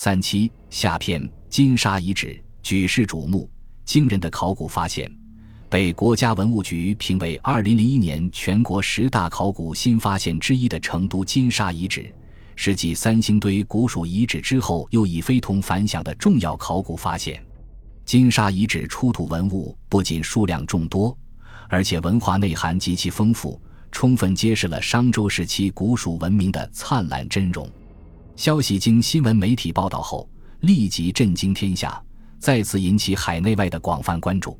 三七下篇金沙遗址举世瞩目，惊人的考古发现，被国家文物局评为二零零一年全国十大考古新发现之一的成都金沙遗址，是继三星堆古蜀遗址之后又一非同凡响的重要考古发现。金沙遗址出土文物不仅数量众多，而且文化内涵极其丰富，充分揭示了商周时期古蜀文明的灿烂真容。消息经新闻媒体报道后，立即震惊天下，再次引起海内外的广泛关注。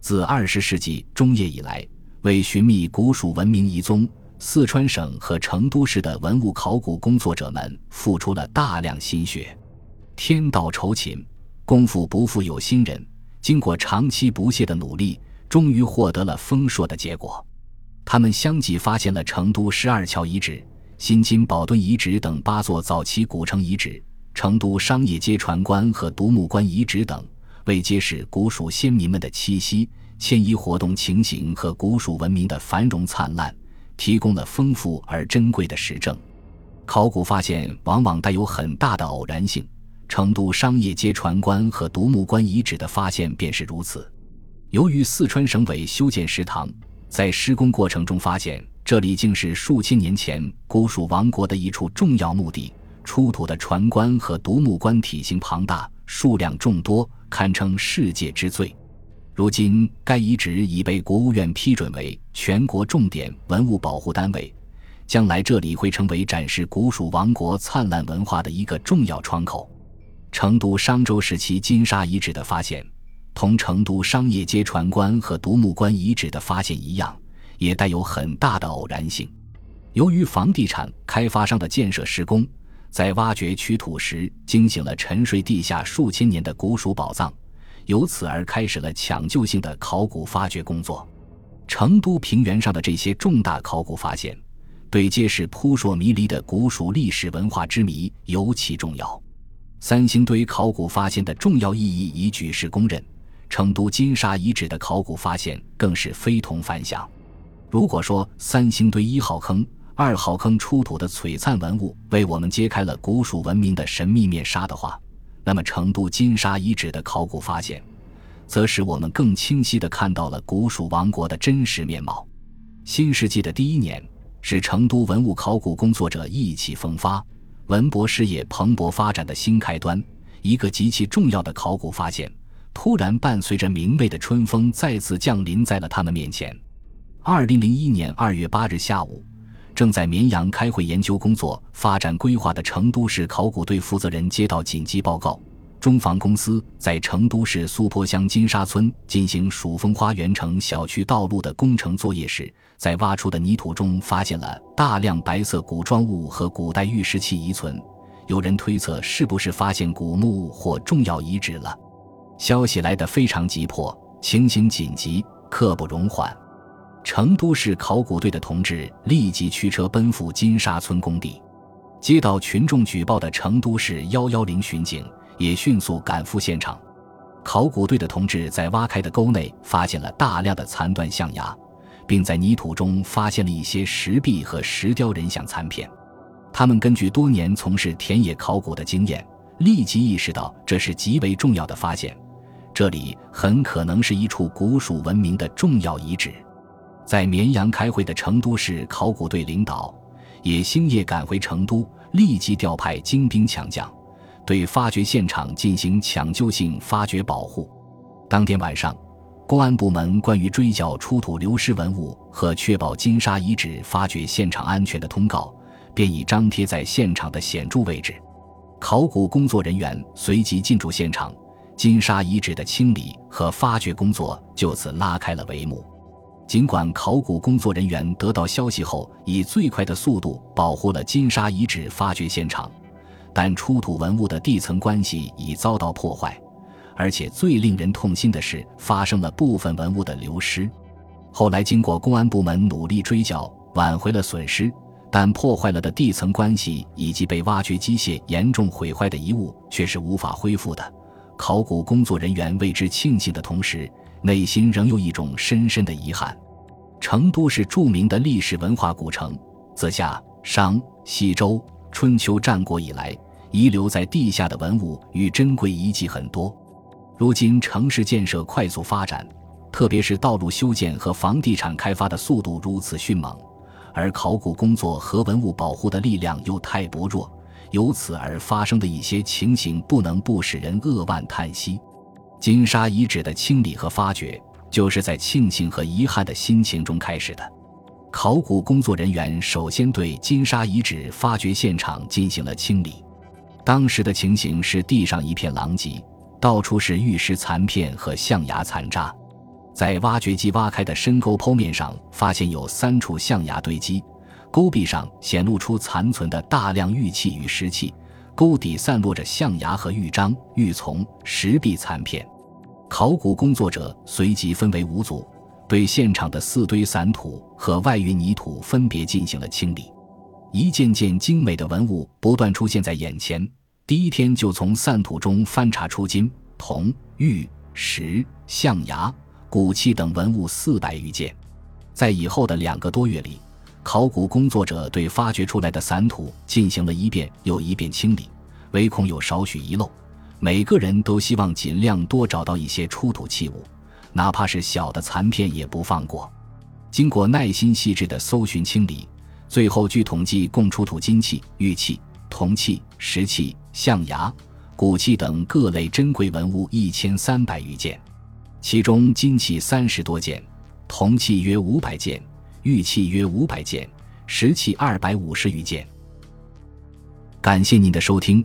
自二十世纪中叶以来，为寻觅古蜀文明遗踪，四川省和成都市的文物考古工作者们付出了大量心血。天道酬勤，功夫不负有心人。经过长期不懈的努力，终于获得了丰硕的结果。他们相继发现了成都十二桥遗址。新津宝墩遗址等八座早期古城遗址，成都商业街船关和独木关遗址等，为揭示古蜀先民们的栖息、迁移活动情形和古蜀文明的繁荣灿烂，提供了丰富而珍贵的实证。考古发现往往带有很大的偶然性，成都商业街船关和独木关遗址的发现便是如此。由于四川省委修建食堂，在施工过程中发现。这里竟是数千年前古蜀王国的一处重要墓地，出土的船棺和独木棺体型庞大，数量众多，堪称世界之最。如今，该遗址已被国务院批准为全国重点文物保护单位，将来这里会成为展示古蜀王国灿烂文化的一个重要窗口。成都商周时期金沙遗址的发现，同成都商业街船棺和独木棺遗址的发现一样。也带有很大的偶然性。由于房地产开发商的建设施工，在挖掘取土时惊醒了沉睡地下数千年的古蜀宝藏，由此而开始了抢救性的考古发掘工作。成都平原上的这些重大考古发现，对揭示扑朔迷离的古蜀历史文化之谜尤其重要。三星堆考古发现的重要意义已举世公认，成都金沙遗址的考古发现更是非同凡响。如果说三星堆一号坑、二号坑出土的璀璨文物为我们揭开了古蜀文明的神秘面纱的话，那么成都金沙遗址的考古发现，则使我们更清晰地看到了古蜀王国的真实面貌。新世纪的第一年是成都文物考古工作者意气风发、文博事业蓬勃发展的新开端。一个极其重要的考古发现，突然伴随着明媚的春风再次降临在了他们面前。二零零一年二月八日下午，正在绵阳开会研究工作发展规划的成都市考古队负责人接到紧急报告：中房公司在成都市苏坡乡金沙村进行蜀风花园城小区道路的工程作业时，在挖出的泥土中发现了大量白色古装物和古代玉石器遗存。有人推测，是不是发现古墓或重要遗址了？消息来得非常急迫，情形紧急，刻不容缓。成都市考古队的同志立即驱车奔赴金沙村工地，接到群众举报的成都市幺幺零巡警也迅速赶赴现场。考古队的同志在挖开的沟内发现了大量的残断象牙，并在泥土中发现了一些石壁和石雕人像残片。他们根据多年从事田野考古的经验，立即意识到这是极为重要的发现，这里很可能是一处古蜀文明的重要遗址。在绵阳开会的成都市考古队领导也星夜赶回成都，立即调派精兵强将，对发掘现场进行抢救性发掘保护。当天晚上，公安部门关于追缴出土流失文物和确保金沙遗址发掘现场安全的通告，便已张贴在现场的显著位置。考古工作人员随即进驻现场，金沙遗址的清理和发掘工作就此拉开了帷幕。尽管考古工作人员得到消息后，以最快的速度保护了金沙遗址发掘现场，但出土文物的地层关系已遭到破坏，而且最令人痛心的是，发生了部分文物的流失。后来经过公安部门努力追缴，挽回了损失，但破坏了的地层关系以及被挖掘机械严重毁坏的遗物却是无法恢复的。考古工作人员为之庆幸的同时，内心仍有一种深深的遗憾。成都是著名的历史文化古城，自夏、商、西周、春秋战国以来，遗留在地下的文物与珍贵遗迹很多。如今城市建设快速发展，特别是道路修建和房地产开发的速度如此迅猛，而考古工作和文物保护的力量又太薄弱，由此而发生的一些情形，不能不使人扼腕叹息。金沙遗址的清理和发掘，就是在庆幸和遗憾的心情中开始的。考古工作人员首先对金沙遗址发掘现场进行了清理。当时的情形是地上一片狼藉，到处是玉石残片和象牙残渣。在挖掘机挖开的深沟剖面上，发现有三处象牙堆积，沟壁上显露出残存的大量玉器与石器，沟底散落着象牙和玉章、玉琮、石壁残片。考古工作者随即分为五组。对现场的四堆散土和外运泥土分别进行了清理，一件件精美的文物不断出现在眼前。第一天就从散土中翻查出金、铜、玉、石、象牙、骨器等文物四百余件。在以后的两个多月里，考古工作者对发掘出来的散土进行了一遍又一遍清理，唯恐有少许遗漏。每个人都希望尽量多找到一些出土器物。哪怕是小的残片也不放过。经过耐心细致的搜寻清理，最后据统计共出土金器、玉器、铜器、石器、象牙、骨器等各类珍贵文物一千三百余件，其中金器三十多件，铜器约五百件，玉器约五百件，石器二百五十余件。感谢您的收听，